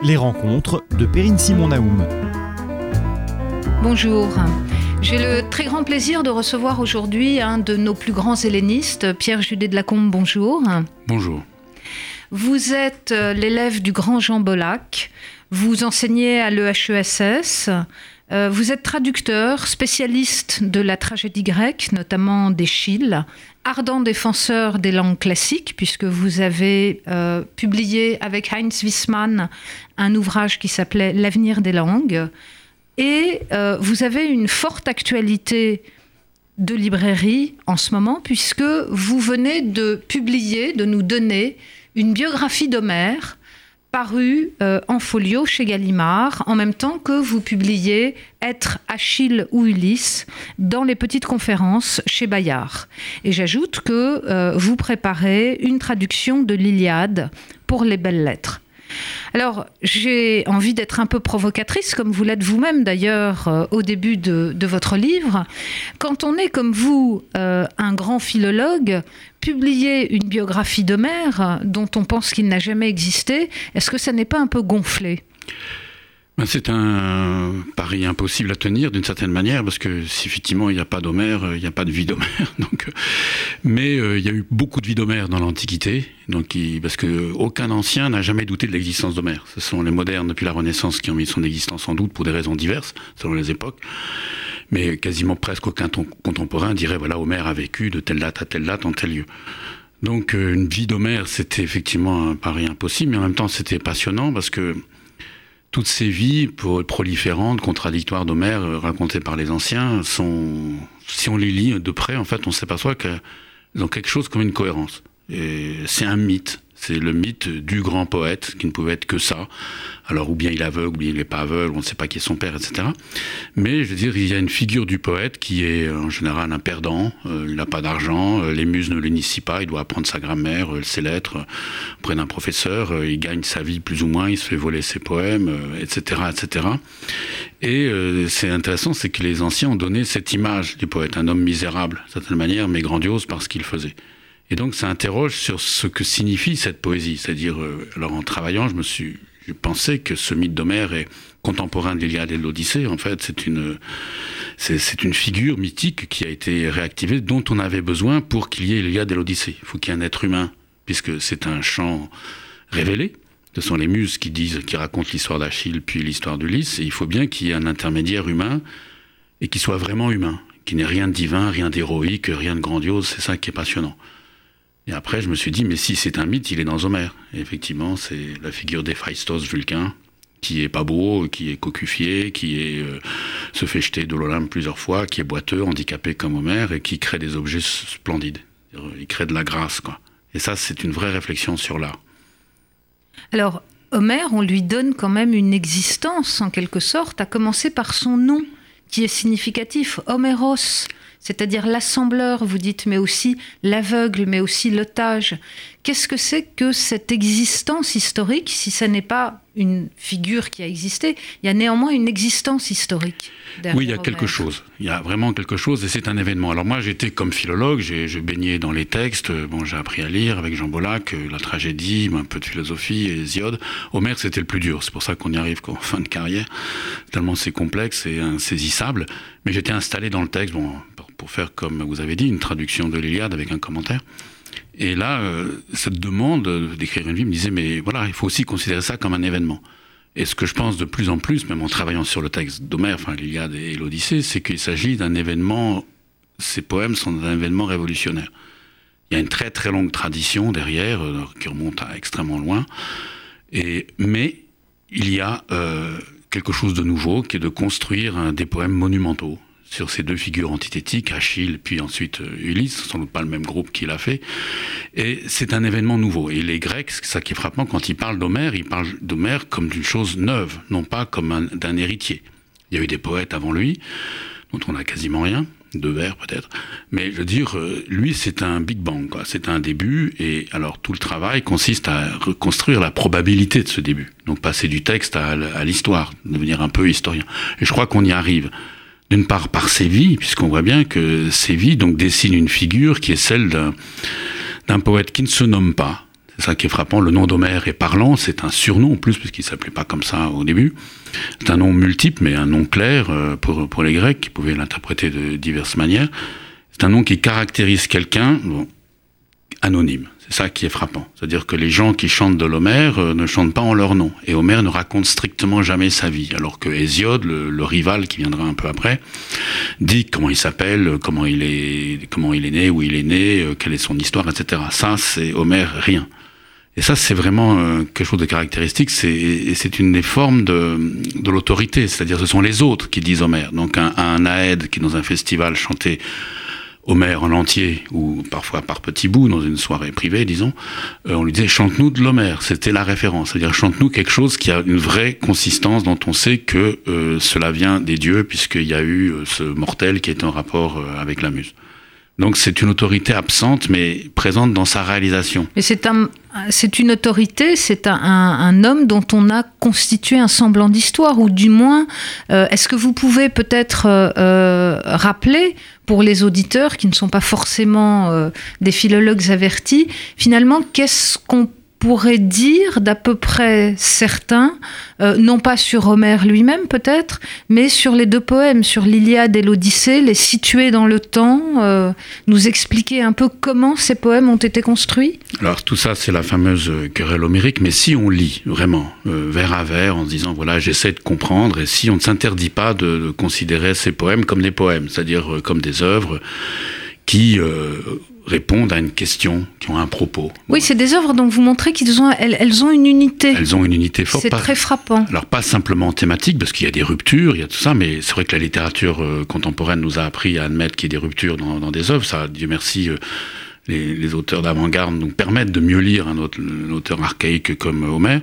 Les rencontres de Perrine Simon Naoum. Bonjour. J'ai le très grand plaisir de recevoir aujourd'hui un de nos plus grands hellénistes, Pierre Judet de Lacombe. Bonjour. Bonjour. Vous êtes euh, l'élève du grand Jean Bollac. Vous enseignez à l'EHESS. Euh, vous êtes traducteur, spécialiste de la tragédie grecque, notamment d'Échille, ardent défenseur des langues classiques, puisque vous avez euh, publié avec Heinz Wissmann un ouvrage qui s'appelait L'avenir des langues. Et euh, vous avez une forte actualité de librairie en ce moment, puisque vous venez de publier, de nous donner une biographie d'Homère paru euh, en folio chez Gallimard, en même temps que vous publiez Être Achille ou Ulysse dans les petites conférences chez Bayard. Et j'ajoute que euh, vous préparez une traduction de l'Iliade pour les belles lettres. Alors, j'ai envie d'être un peu provocatrice, comme vous l'êtes vous-même d'ailleurs euh, au début de, votre livre. Quand on est comme vous, euh, un grand philologue, publier une biographie d'Homère dont on pense qu'il n'a jamais existé, est-ce que ça n'est pas un peu gonflé? C'est un pari impossible à tenir d'une certaine manière parce que si effectivement il n'y a pas d'Homère, il n'y a pas de vie d'Homère. Donc, mais euh, il y a eu beaucoup de vie d'Homère dans l'Antiquité, donc parce que aucun ancien n'a jamais douté de l'existence d'Homère. Ce sont les modernes depuis la Renaissance qui ont mis son existence en doute pour des raisons diverses selon les époques. Mais quasiment presque aucun contemporain dirait voilà Homère a vécu de telle date à telle date en tel lieu. Donc euh, une vie d'Homère, c'était effectivement un pari impossible, mais en même temps c'était passionnant parce que toutes ces vies proliférantes, contradictoires d'Homère euh, racontées par les anciens sont, si on les lit de près, en fait, on s'aperçoit qu'elles ont quelque chose comme une cohérence. Et c'est un mythe. C'est le mythe du grand poète qui ne pouvait être que ça. Alors, ou bien il est aveugle, ou bien il n'est pas aveugle, on ne sait pas qui est son père, etc. Mais je veux dire, il y a une figure du poète qui est en général un perdant. Euh, il n'a pas d'argent, euh, les muses ne l'initient pas, il doit apprendre sa grammaire, euh, ses lettres auprès d'un professeur. il gagne sa vie plus ou moins, il se fait voler ses poèmes, etc., etc. Et c'est intéressant, c'est que les anciens ont donné cette image du poète, un homme misérable, d'une certaine manière, mais grandiose par ce qu'il faisait. Et donc ça interroge sur ce que signifie cette poésie. C'est-à-dire, euh, alors en travaillant, je me suis je pensais que ce mythe d'Homère est contemporain de l'Iliade et de l'Odyssée. En fait, c'est une, c'est, une figure mythique qui a été réactivée, dont on avait besoin pour qu'il y ait l'Iliade et l'Odyssée. Il faut qu'il y ait un être humain, puisque c'est un chant révélé. Ce sont les muses qui disent, qui racontent l'histoire d'Achille puis l'histoire d'Ulysse. Et il faut bien qu'il y ait un intermédiaire humain et qui soit vraiment humain, qui n'ait rien de divin, rien d'héroïque, rien de grandiose. C'est ça qui est passionnant. Et après, je me suis dit, mais si c'est un mythe, il est dans Homère. Et effectivement, c'est la figure d'Héphaïstos Vulcain, qui est pas beau, qui est cocufié, qui est euh, se fait jeter de l'Olympe plusieurs fois, qui est boiteux, handicapé comme Homère, et qui crée des objets splendides. Il crée de la grâce, quoi. Et ça, c'est une vraie réflexion sur l'art. Alors, Homère, on lui donne quand même une existence, en quelque sorte, à commencer par son nom, qui est significatif, Homéros c'est-à-dire l'assembleur, vous dites, mais aussi l'aveugle, mais aussi l'otage. Qu'est-ce que c'est que cette existence historique, si ce n'est pas une figure qui a existé, il y a néanmoins une existence historique Oui, il y a quelque chose. Il y a vraiment quelque chose et c'est un événement. Alors moi, j'étais comme philologue, j'ai baigné dans les textes. Bon, j'ai appris à lire avec Jean Bollac, euh, la tragédie, un peu de philosophie et Hésiode. Homère, c'était le plus dur. C'est pour ça qu'on y arrive qu'en fin de carrière, tellement c'est complexe et insaisissable. Mais j'étais installé dans le texte, bon, pour faire, comme vous avez dit, une traduction de l'Iliade avec un commentaire. Et là, euh, cette demande d'écrire une vie me disait, mais voilà, il faut aussi considérer ça comme un événement. Et ce que je pense de plus en plus, même en travaillant sur le texte d'Homère, enfin l'Iliade et l'Odyssée, c'est qu'il s'agit d'un événement, ces poèmes sont un événement révolutionnaire. Il y a une très très longue tradition derrière, euh, qui remonte à extrêmement loin, et, mais il y a euh, quelque chose de nouveau, qui est de construire des poèmes monumentaux, sur ces deux figures antithétiques, Achille puis ensuite euh, Ulysse, sans doute pas le même groupe qui l'a fait. Et c'est un événement nouveau. Et les Grecs, ça qui est frappant, quand ils parlent d'Homère, ils parlent d'Homère comme d'une chose neuve, non pas comme d'un héritier. Il y a eu des poètes avant lui, dont on n'a quasiment rien, deux vers peut-être. Mais je veux dire, euh, lui, c'est un Big Bang, c'est un début, et alors tout le travail consiste à reconstruire la probabilité de ce début. Donc passer du texte à, à l'histoire, devenir un peu historien. Et je crois qu'on y arrive d'une part par Séville, puisqu'on voit bien que Séville donc dessine une figure qui est celle d'un, poète qui ne se nomme pas. C'est ça qui est frappant. Le nom d'Homère est parlant, c'est un surnom en plus, puisqu'il s'appelait pas comme ça au début. C'est un nom multiple, mais un nom clair euh, pour, pour les Grecs, qui pouvaient l'interpréter de diverses manières. C'est un nom qui caractérise quelqu'un anonyme. C'est ça qui est frappant. C'est-à-dire que les gens qui chantent de l'Homère euh, ne chantent pas en leur nom. Et Homère ne raconte strictement jamais sa vie. Alors que Hésiode, le, rival qui viendra un peu après, dit comment il s'appelle, comment il est, comment il est né, où il est né, euh, quelle est son histoire, etc. Ça, c'est Homère rien. Et ça, c'est vraiment euh, quelque chose de caractéristique. C'est, c'est une des formes de, de l'autorité. C'est-à-dire, ce sont les autres qui disent Homère. Donc, un, un Aède qui, dans un festival, chantait Homère en entier, ou parfois par petits bouts, dans une soirée privée, disons, euh, on lui disait chante-nous de l'Homère. C'était la référence. C'est-à-dire chante-nous quelque chose qui a une vraie consistance, dont on sait que euh, cela vient des dieux, puisqu'il y a eu euh, ce mortel qui est en rapport avec la muse. Donc c'est une autorité absente, mais présente dans sa réalisation. Mais c'est un, c'est une autorité, c'est un, homme dont on a constitué un semblant d'histoire, ou du moins, est-ce que vous pouvez peut-être rappeler pour les auditeurs qui ne sont pas forcément euh, des philologues avertis, finalement, qu'est-ce qu'on pourrait dire d'à peu près certains, euh, non pas sur Homère lui-même peut-être, mais sur les deux poèmes, sur l'Iliade et l'Odyssée, les situer dans le temps, euh, nous expliquer un peu comment ces poèmes ont été construits. Alors tout ça, c'est la fameuse querelle homérique, mais si on lit vraiment, euh, vers à vers, en se disant, voilà, j'essaie de comprendre, et si on ne s'interdit pas de, de, considérer ces poèmes comme des poèmes, c'est-à-dire comme des œuvres qui répondent à une question, qui ont un propos. Oui, c'est des œuvres dont vous montrez qu'elles ont, elles, ont une unité. Elles ont une unité forte. C'est très frappant. Alors pas simplement thématique, parce qu'il y a des ruptures, il y a tout ça, mais c'est vrai que la littérature euh, contemporaine nous a appris à admettre qu'il y a des ruptures dans, dans des œuvres. Ça, Dieu merci, euh, les, auteurs d'avant-garde nous permettent de mieux lire un, autre, auteur archaïque comme Homère,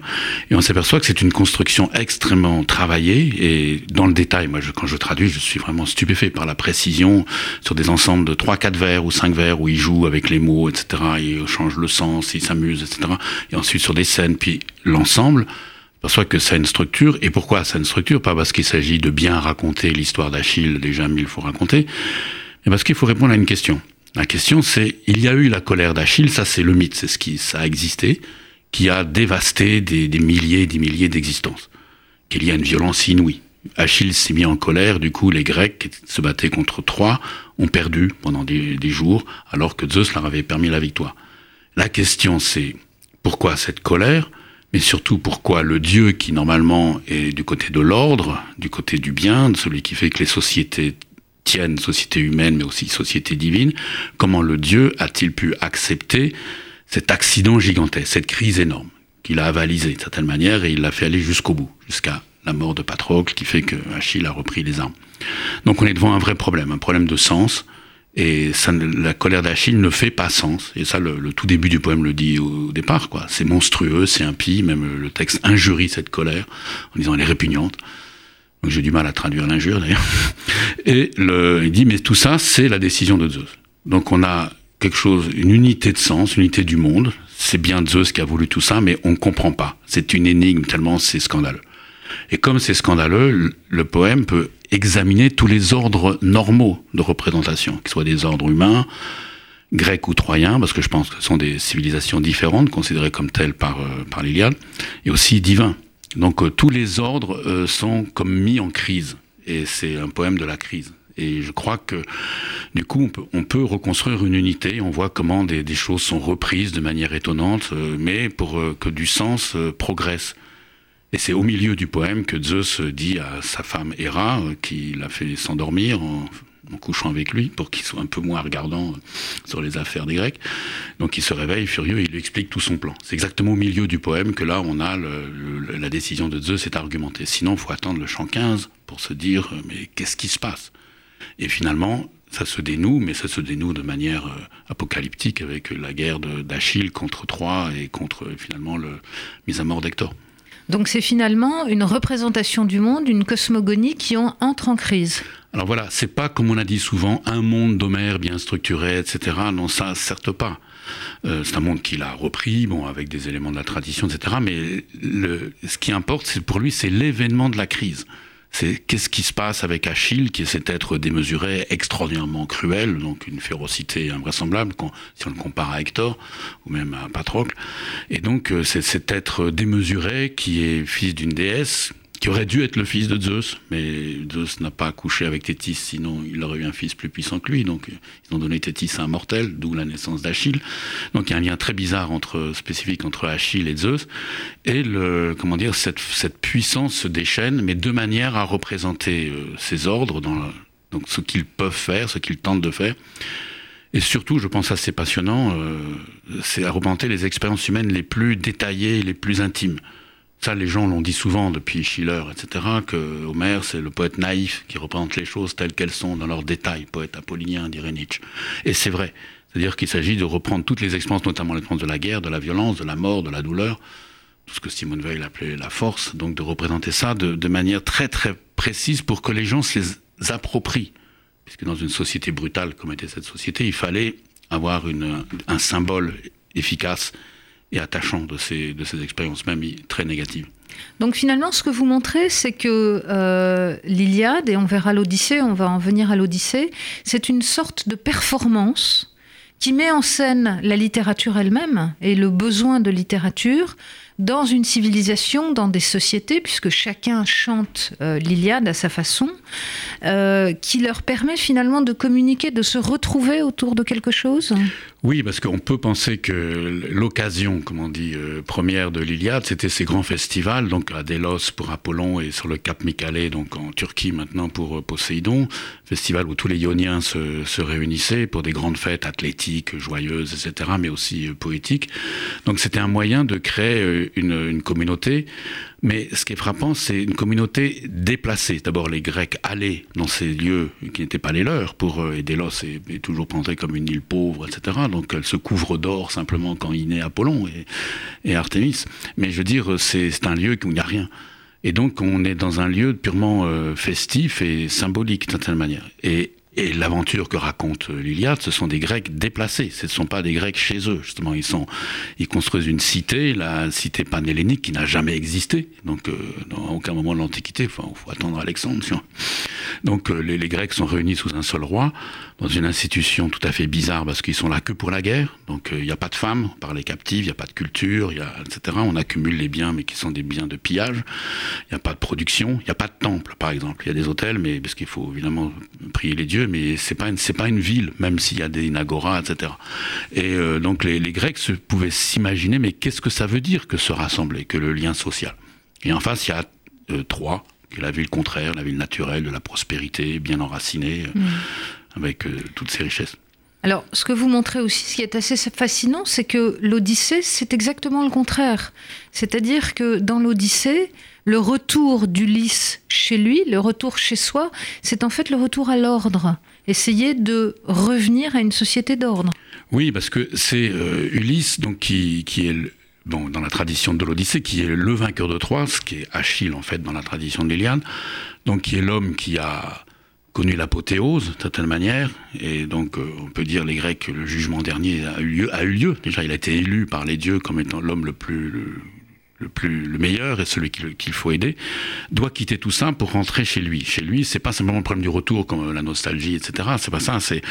et on s'aperçoit que c'est une construction extrêmement travaillée, et dans le détail, moi quand je traduis, je suis vraiment stupéfait par la précision sur des ensembles de 3-4 vers ou 5 vers où il joue avec les mots, etc., il change le sens, il s'amuse, etc., et ensuite sur des scènes, puis l'ensemble, s'aperçoit que ça a une structure, et pourquoi ça a une structure? Pas parce qu'il s'agit de bien raconter l'histoire d'Achille, déjà mille fois raconter, mais parce qu'il faut répondre à une question. La question, c'est, il y a eu la colère d'Achille, ça c'est le mythe, c'est ce qui, ça a existé, qui a dévasté des, milliers et des milliers d'existences. Qu'il y a une violence inouïe. Achille s'est mis en colère, du coup les Grecs qui se battaient contre Troie ont perdu pendant des, des jours, alors que Zeus leur avait permis la victoire. La question c'est, pourquoi cette colère mais surtout pourquoi le Dieu qui normalement est du côté de l'ordre, du côté du bien, de celui qui fait que les sociétés tienne, société humaine, mais aussi société divine, comment le Dieu a-t-il pu accepter cet accident gigantesque, cette crise énorme, qu'il a avalisé d'une certaine manière, et il l'a fait aller jusqu'au bout, jusqu'à la mort de Patrocle, qui fait que Achille a repris les armes. Donc on est devant un vrai problème, un problème de sens, et ça, la colère d'Achille ne fait pas sens. Et ça, le, tout début du poème le dit au, départ, quoi. C'est monstrueux, c'est impie, même le texte injurie cette colère, en disant elle est répugnante. J'ai du mal à traduire l'injure d'ailleurs. Et il dit, mais tout ça, c'est la décision de Zeus. Donc on a quelque chose, une unité de sens, une unité du monde. C'est bien Zeus qui a voulu tout ça, mais on ne comprend pas. C'est une énigme tellement c'est scandaleux. Et comme c'est scandaleux, le poème peut examiner tous les ordres normaux de représentation, qu'ils soient des ordres humains, grecs ou troyens, parce que je pense que ce sont des civilisations différentes, considérées comme telles par, euh, par l'Iliade, et aussi divins. Donc euh, tous les ordres euh, sont comme mis en crise, et c'est un poème de la crise. Et je crois que du coup, on peut, on peut reconstruire une unité. On voit comment des, des, choses sont reprises de manière étonnante, euh, mais pour que du sens progresse. Et c'est au milieu du poème que Zeus dit à sa femme Héra, qui l'a fait s'endormir en en couchant avec lui pour qu'il soit un peu moins regardant sur les affaires des Grecs. Donc il se réveille furieux et il lui explique tout son plan. C'est exactement au milieu du poème que là on a la décision de Zeus est argumentée. Sinon il faut attendre le chant 15 pour se dire euh, mais qu'est-ce qui se passe? Et finalement ça se dénoue, mais ça se dénoue de manière euh, apocalyptique avec la guerre d'Achille contre Troie et contre finalement la mise à mort d'Hector. Donc c'est finalement une représentation du monde, une cosmogonie qui entre en crise. Alors voilà, c'est pas comme on a dit souvent un monde d'Homère bien structuré, etc. Non, ça certes pas. Euh, c'est un monde qu'il a repris, bon, avec des éléments de la tradition, etc. Mais ce qui importe, c'est pour lui, c'est l'événement de la crise. C'est qu'est-ce qui se passe avec Achille, qui est cet être démesuré, extraordinairement cruel, donc une férocité invraisemblable si on le compare à Hector ou même à Patrocle. Et donc euh, c'est cet être démesuré qui est fils d'une déesse, qui aurait dû être le fils de Zeus, mais Zeus n'a pas accouché avec Thétis, sinon il aurait eu un fils plus puissant que lui. Donc ils ont donné Thétis à un mortel, d'où la naissance d'Achille. Donc il y a un lien très bizarre entre spécifique entre Achille et Zeus, et le comment dire cette, puissance se déchaîne, mais de manière à représenter euh, ses ordres dans donc ce qu'ils peuvent faire, ce qu'ils tentent de faire. Et surtout, je pense assez passionnant, euh, c'est à représenter les expériences humaines les plus détaillées, les plus intimes. Ça, les gens l'ont dit souvent depuis Schiller, etc., que Homère, c'est le poète naïf qui représente les choses telles qu'elles sont dans leurs détails, poète apollinien, dirait Nietzsche. Et c'est vrai. C'est-à-dire qu'il s'agit de reprendre toutes les expériences, notamment l'expérience de la guerre, de la violence, de la mort, de la douleur, tout ce que Simone Veil appelait la force, donc de représenter ça de, manière très très précise pour que les gens se les approprient. Puisque dans une société brutale comme était cette société, il fallait avoir un symbole efficace et attachant de ces, de ces expériences, même très négatives. Donc finalement, ce que vous montrez, c'est que euh, l'Iliade, et on verra l'Odyssée, on va en venir à l'Odyssée, c'est une sorte de performance qui met en scène la littérature elle-même et le besoin de littérature dans une civilisation, dans des sociétés, puisque chacun chante euh, l'Iliade à sa façon, euh, qui leur permet finalement de communiquer, de se retrouver autour de quelque chose? Oui, parce qu'on peut penser que l'occasion, comme on dit, euh, première de l'Iliade, c'était ces grands festivals, donc à Délos pour Apollon et sur le Cap Mycalé, donc en Turquie maintenant pour Poséidon, festival où tous les Ioniens se réunissaient pour des grandes fêtes athlétiques, joyeuses, etc., mais aussi poétiques. Donc c'était un moyen de créer une, communauté. Mais ce qui est frappant, c'est une communauté déplacée. D'abord, les Grecs allaient dans ces lieux qui n'étaient pas les leurs, pour euh, et Délos est, toujours présenté comme une île pauvre, etc. Donc elle se couvre d'or simplement quand il naît Apollon et, et Artémis. Mais je veux dire, c'est un lieu où il n'y a rien. Et donc on est dans un lieu purement euh, festif et symbolique d'une certaine manière. Et et l'aventure que raconte l'Iliade, ce sont des Grecs déplacés. Ce ne sont pas des Grecs chez eux. Justement, ils construisent une cité, la cité panhellénique, qui n'a jamais existé. Donc, euh, dans aucun moment de l'Antiquité. Enfin, il faut attendre Alexandre. Donc, euh, les, Grecs sont réunis sous un seul roi, dans une institution tout à fait bizarre, parce qu'ils sont là que pour la guerre. Donc, euh, il n'y a pas de femmes, par les captives, il n'y a pas de culture, etc. On accumule les biens, mais qui sont des biens de pillage. Il n'y a pas de production, il n'y a pas de temple, par exemple. Il y a des hôtels, mais parce qu'il faut évidemment prier les dieux mais c'est pas c'est pas une ville, même s'il y a des nagoras, etc. Et euh, donc les, Grecs se, pouvaient s'imaginer, mais qu'est-ce que ça veut dire que se rassembler, que le lien social? Et en face, il y a euh, trois, qui est la ville contraire, la ville naturelle, de la prospérité, bien enracinée, euh, mm. avec toutes ses richesses. Alors, ce que vous montrez aussi, ce qui est assez fascinant, c'est que l'Odyssée, c'est exactement le contraire. C'est-à-dire que dans l'Odyssée, le retour d'Ulysse chez lui, le retour chez soi, c'est en fait le retour à l'ordre. Essayer de revenir à une société d'ordre. Oui, parce que c'est euh, Ulysse donc, qui, est bon, dans la tradition de l'Odyssée, qui est le vainqueur de Troie, ce qui est Achille en fait dans la tradition de l'Iliade, donc qui est l'homme qui a connu l'apothéose de certaine manière, et donc euh, on peut dire les Grecs que le jugement dernier a eu lieu. Déjà, il a été élu par les dieux comme étant l'homme le plus plus le meilleur et celui qu'il faut aider, doit quitter tout ça pour rentrer chez lui. Chez lui, c'est pas simplement le problème du retour comme la nostalgie, etc. C'est pas ça, c'est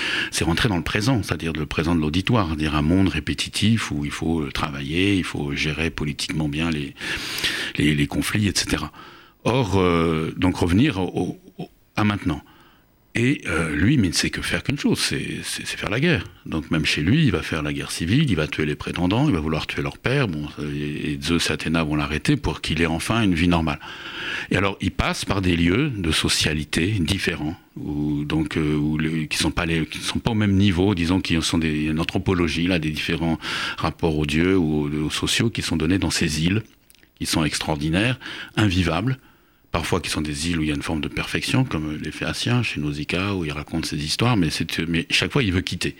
rentrer dans le présent, c'est-à-dire le présent de l'auditoire, c'est-à-dire un monde répétitif où il faut travailler, il faut gérer politiquement bien les les, conflits, etc. Or, euh, donc revenir à maintenant. Et euh, lui, mais il ne sait que faire qu'une chose, c'est faire la guerre. Donc même chez lui, il va faire la guerre civile, il va tuer les prétendants, il va vouloir tuer leur père. Bon, et Zeus et Athéna vont l'arrêter pour qu'il ait enfin une vie normale. Et alors, il passe par des lieux de socialité différents, où, donc euh, où qui sont pas les, sont pas au même niveau, disons, qui sont des une anthropologie là, des différents rapports aux dieux ou aux sociaux qui sont donnés dans ces îles, qui sont extraordinaires, invivables parfois qui sont des îles où il y a une forme de perfection, comme les Phéaciens chez Nausicaa, où il raconte ses histoires, mais, mais chaque fois il veut quitter.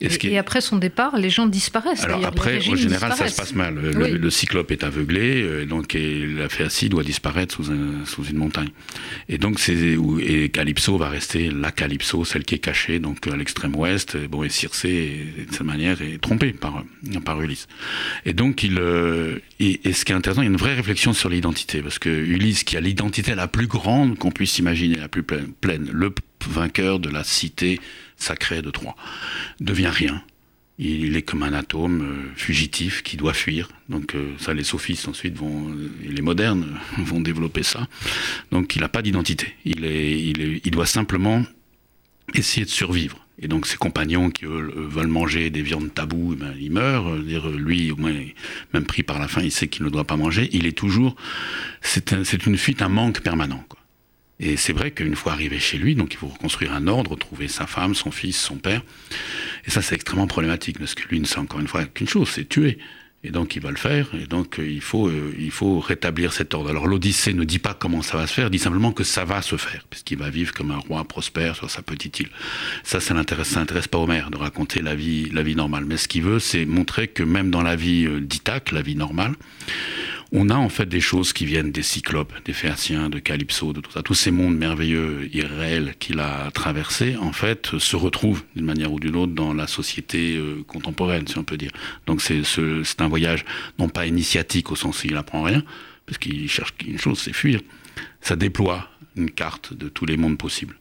Et, après son départ, les gens disparaissent. Alors après, en général, ça se passe mal. Le, cyclope est aveuglé, euh, donc et la Phéacie doit disparaître sous, sous une montagne. Et donc et Calypso va rester la Calypso, celle qui est cachée, donc à l'extrême ouest. Bon, et Circé, de cette manière, est trompée par par Ulysse. Et donc il euh, et, ce qui est intéressant, il y a une vraie réflexion sur l'identité, parce que Ulysse, qui a l'identité la plus grande qu'on puisse imaginer, la plus pleine, le vainqueur de la cité sacrée de Troie, devient rien. Il est comme un atome euh, fugitif qui doit fuir. Donc euh, ça, les sophistes ensuite vont, et les modernes vont développer ça. Donc il n'a pas d'identité. Il, est, il, est, il doit simplement essayer de survivre. Et donc ses compagnons qui veulent manger des viandes taboues, eh ben, ils meurent. Lui, au moins, même pris par la faim, il sait qu'il ne doit pas manger. Il est toujours, c'est une fuite, un manque permanent. Et c'est vrai qu'une fois arrivé chez lui, donc il faut reconstruire un ordre, trouver sa femme, son fils, son père. Et ça, c'est extrêmement problématique parce que lui ne sait encore une fois qu'une chose, c'est tuer. Et donc il va le faire, et donc euh, il faut, euh, il faut rétablir cet ordre. Alors l'Odyssée ne dit pas comment ça va se faire, dit simplement que ça va se faire, puisqu'il va vivre comme un roi prospère sur sa petite île. Ça, ça n'intéresse, pas Homère de raconter la vie, la vie normale. Mais ce qu'il veut, c'est montrer que même dans la vie euh, d'Ithaque, la vie normale, on a en fait des choses qui viennent des cyclopes, des phéaciens, de Calypso, de tout ça. Tous ces mondes merveilleux, irréels qu'il a traversés, en fait, se retrouvent d'une manière ou d'une autre dans la société euh, contemporaine, si on peut dire. Donc c'est un voyage non pas initiatique au sens où il apprend rien, parce qu'il cherche une chose, c'est fuir. Ça déploie une carte de tous les mondes possibles.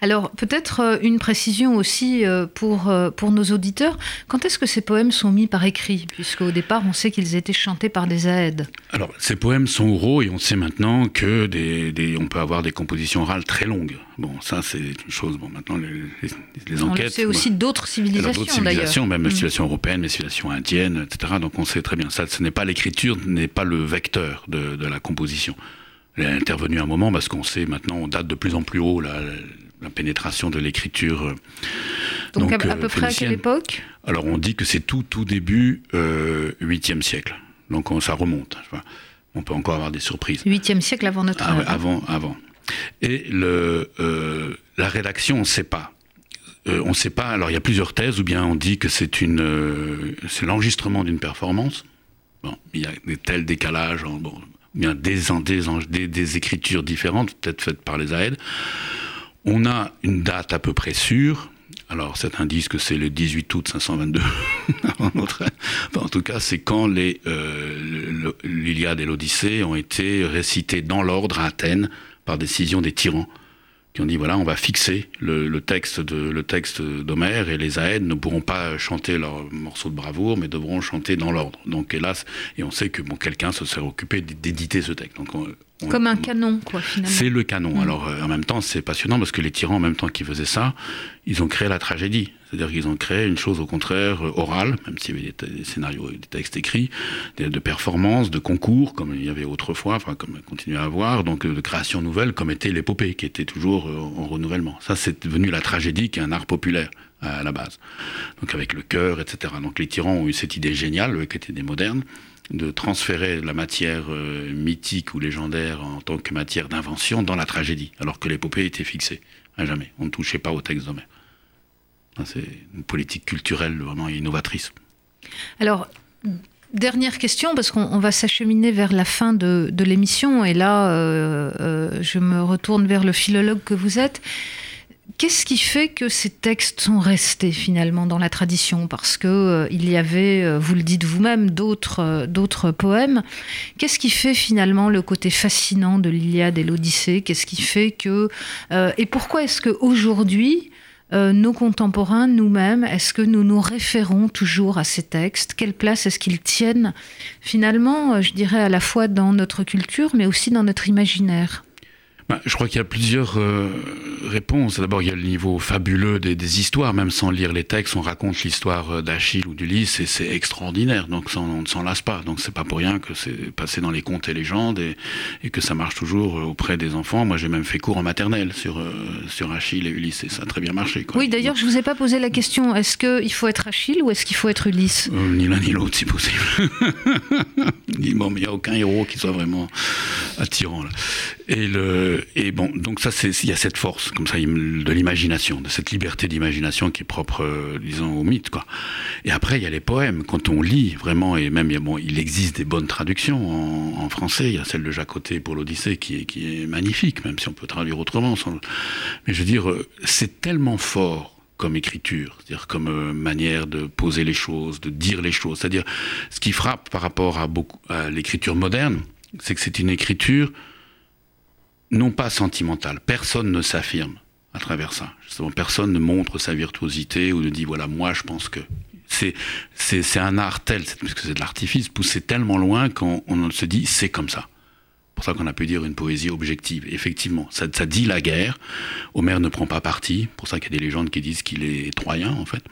Alors peut-être euh, une précision aussi euh, pour, euh, pour nos auditeurs. Quand est-ce que ces poèmes sont mis par écrit? Puisqu'au départ, on sait qu'ils étaient chantés par des aèdes. Alors ces poèmes sont oraux et on sait maintenant que des, on peut avoir des compositions orales très longues. Bon, ça c'est une chose. Bon, maintenant les, les, enquêtes. C'est aussi d'autres civilisations. D'autres civilisations, même mm. les civilisations européennes, les civilisations indiennes, etc. Donc on sait très bien ça. Ce n'est pas l'écriture, n'est pas le vecteur de, de la composition. Elle est intervenue un moment parce qu'on sait maintenant, on date de plus en plus haut la, la pénétration de l'écriture. Euh, donc, à, peu près à quelle époque? Alors on dit que c'est tout tout début euh, 8e siècle. Donc ça remonte. On peut encore avoir des surprises. 8e siècle avant notre ah ère. avant, avant. Et le, euh, la rédaction, on ne sait pas. Euh, on ne sait pas. Alors il y a plusieurs thèses, ou bien on dit que c'est une, c'est l'enregistrement d'une performance. Bon, il y a des tels décalages, bon, bien des, des, des, écritures différentes, peut-être faites par les AED. On a une date à peu près sûre. Alors, certains disent que c'est le 18 août 522 en tout cas, c'est quand les euh, l'Iliade et l'Odyssée ont été récités dans l'ordre à Athènes par décision des tyrans qui ont dit voilà, on va fixer le, texte de d'Homère et les Aèdes ne pourront pas chanter leur morceau de bravoure, mais devront chanter dans l'ordre. Donc hélas, et on sait que quelqu'un se serait occupé d'éditer ce texte. Donc comme un canon, quoi, finalement. C'est le canon. Mm. Alors, euh, en même temps, c'est passionnant parce que les tyrans, en même temps qu'ils faisaient ça, ils ont créé la tragédie. C'est-à-dire qu'ils ont créé une chose, au contraire, euh, orale, même s'il y avait des, scénarios, des textes écrits, de performances, de concours, comme il y avait autrefois, enfin, comme continue à avoir, donc euh, de création nouvelle, comme était l'épopée, qui était toujours en renouvellement. Ça, c'est devenu la tragédie, qui est un art populaire à la base. Donc, avec le cœur, etc. Donc, les tyrans ont eu cette idée géniale, qui était des modernes, de transférer la matière euh, mythique ou légendaire en tant que matière d'invention dans la tragédie, alors que l'épopée était fixée à jamais. On ne touchait pas au texte d'Homère. C'est une politique culturelle vraiment innovatrice. Alors, dernière question, parce qu'on va s'acheminer vers la fin de, l'émission, et là, euh, euh, je me retourne vers le philologue que vous êtes. Qu'est-ce qui fait que ces textes sont restés finalement dans la tradition? Parce que euh, il y avait, euh, vous le dites vous-même, d'autres euh, d'autres poèmes. Qu'est-ce qui fait finalement le côté fascinant de l'Iliade et l'Odyssée? Qu'est-ce qui fait que et pourquoi est-ce que aujourd'hui nos contemporains, nous-mêmes, est-ce que nous nous référons toujours à ces textes? Quelle place est-ce qu'ils tiennent finalement, je dirais, à la fois dans notre culture, mais aussi dans notre imaginaire? Bah, je crois qu'il y a plusieurs euh, réponses. D'abord, il y a le niveau fabuleux des, des, histoires. Même sans lire les textes, on raconte l'histoire euh, d'Achille ou d'Ulysse et c'est extraordinaire. Donc ça, on ne s'en lasse pas. Donc c'est pas pour rien que c'est passé dans les contes et légendes et, et, que ça marche toujours euh, auprès des enfants. Moi, j'ai même fait cours en maternelle sur, sur Achille et Ulysse et ça a très bien marché. Quoi. Oui, d'ailleurs, je vous ai pas posé la question. Est-ce qu'il faut être Achille ou est-ce qu'il faut être Ulysse? Ni l'un ni l'autre, si possible. bon, mais il n'y a aucun héros qui soit vraiment attirant. Là. Et, le, et bon, donc ça, il y a cette force, comme ça, de l'imagination, de cette liberté d'imagination qui est propre, euh, disons, au mythe, quoi. Et après, il y a les poèmes. Quand on lit vraiment, et même, bon, il existe des bonnes traductions en, français. Il y a celle de Jacoté pour l'Odyssée qui est, qui est magnifique, même si on peut traduire autrement. Mais je veux dire, euh, c'est tellement fort comme écriture, c'est-à-dire comme euh, manière de poser les choses, de dire les choses. C'est-à-dire, ce qui frappe par rapport à, beaucoup, à l'écriture moderne, c'est que c'est une écriture non pas sentimentale. Personne ne s'affirme à travers ça. Justement, personne ne montre sa virtuosité ou ne dit voilà, moi je pense que. C'est, c'est, un art tel, parce que c'est de l'artifice, poussé tellement loin qu'on se dit c'est comme ça pour ça qu'on a pu dire une poésie objective. Effectivement, ça, ça dit la guerre. Homère ne prend pas parti. Pour ça qu'il y a des légendes qui disent qu'il est troyen, en fait.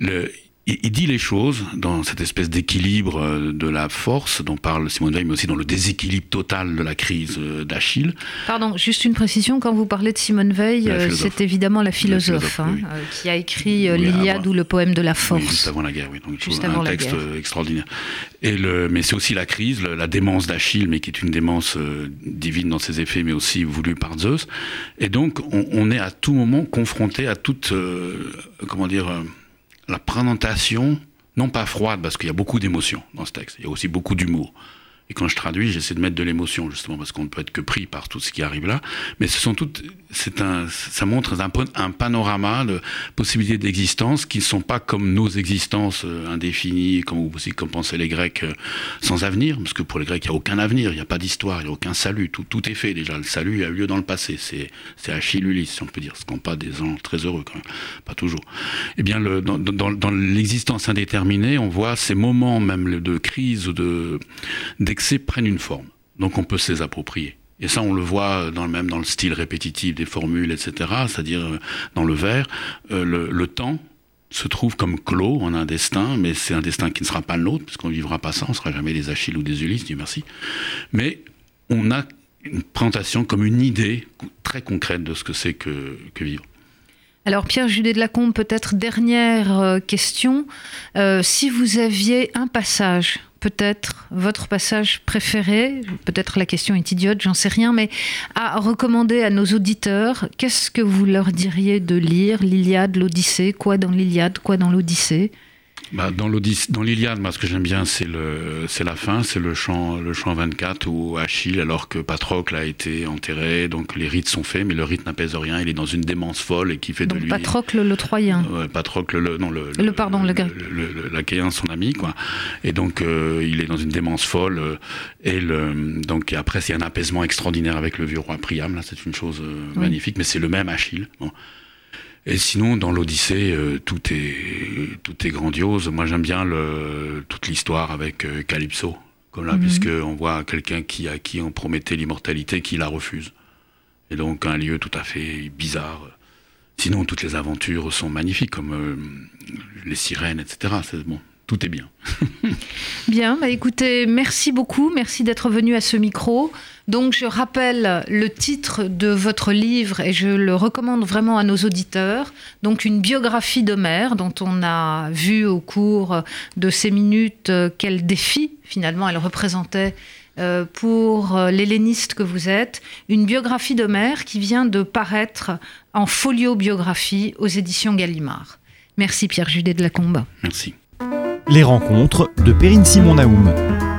Le, il, dit les choses dans cette espèce d'équilibre euh, de la force dont parle Simone Veil, mais aussi dans le déséquilibre total de la crise euh, d'Achille. Pardon, juste une précision, quand vous parlez de Simone Veil, euh, c'est évidemment la philosophe, hein, qui a écrit l'Iliade ou le poème de la force. juste avant la guerre, oui. Donc, juste un texte extraordinaire. Et le, mais c'est aussi la crise, la démence d'Achille, mais qui est une démence divine dans ses effets, mais aussi voulue par Zeus. Et donc, on, on est à tout moment confronté à toute, comment dire la présentation, non pas froide, parce qu'il y a beaucoup d'émotions dans ce texte, il y a aussi beaucoup d'humour. Et quand je traduis, j'essaie de mettre de l'émotion, justement, parce qu'on ne peut être que pris par tout ce qui arrive là. Mais ce sont toutes, c'est un, ça montre un, panorama de possibilités d'existence qui ne sont pas comme nos existences euh, indéfinies, comme pensaient les Grecs, euh, sans avenir. Parce que pour les Grecs, il n'y a aucun avenir, il n'y a pas d'histoire, il n'y a aucun salut. Tout, est fait déjà. Le salut a eu lieu dans le passé. C'est, c'est Achille Ulysse, si on peut dire. Ce ne sont pas des gens très heureux, quand même. Pas toujours. Eh bien, dans, l'existence indéterminée, on voit ces moments même de crise ou de, prennent une forme. Donc on peut se les approprier. Et ça, on le voit dans, même dans le style répétitif des formules, etc. C'est-à-dire euh, dans le vers, euh, le, temps se trouve comme clos en un destin, mais c'est un destin qui ne sera pas le nôtre, puisqu'on ne vivra pas ça, on ne sera jamais des Achilles ou des Ulysses, Dieu merci. Mais on a une présentation comme une idée très concrète de ce que c'est que, vivre. Alors Pierre Judet de Lacombe, peut-être dernière euh, question. si vous aviez un passage peut-être votre passage préféré, peut-être la question est idiote, j'en sais rien, mais à recommander à nos auditeurs, qu'est-ce que vous leur diriez de lire l'Iliade, l'Odyssée, quoi dans l'Iliade, quoi dans l'Odyssée? Bah, dans l'Iliade, moi, ce que j'aime bien, c'est le, c'est la fin, c'est le chant, le chant 24 où Achille, alors que Patrocle a été enterré, donc les rites sont faits, mais le rite n'apaise rien. Il est dans une démence folle et qui fait de lui. Patrocle le Troyen. Ouais, Patrocle le, non le. Le, pardon, le, L'Achéen, son ami, quoi. Et donc euh, il est dans une démence folle euh, et le, donc après c'est un apaisement extraordinaire avec le vieux roi Priam. Là, c'est une chose euh, magnifique, mais c'est le même Achille. Bon. Et sinon, dans l'Odyssée, euh, tout est tout est grandiose. Moi, j'aime bien le, toute l'histoire avec euh, Calypso, comme là, mhm. puisque on voit quelqu'un qui à qui on promettait l'immortalité, qui la refuse. Et donc un lieu tout à fait bizarre. Sinon, toutes les aventures sont magnifiques, comme euh, les sirènes, etc. C'est bon tout est bien. bien, bah écoutez, merci beaucoup, merci d'être venu à ce micro. Donc je rappelle le titre de votre livre et je le recommande vraiment à nos auditeurs. Donc une biographie d'Homère dont on a vu au cours de ces minutes euh, quel défi finalement elle représentait euh, pour euh, l'helléniste que vous êtes, une biographie d'Homère qui vient de paraître en folio biographie aux éditions Gallimard. Merci Pierre Judet de la Comba. Merci les rencontres de Perrine Simon Naoum.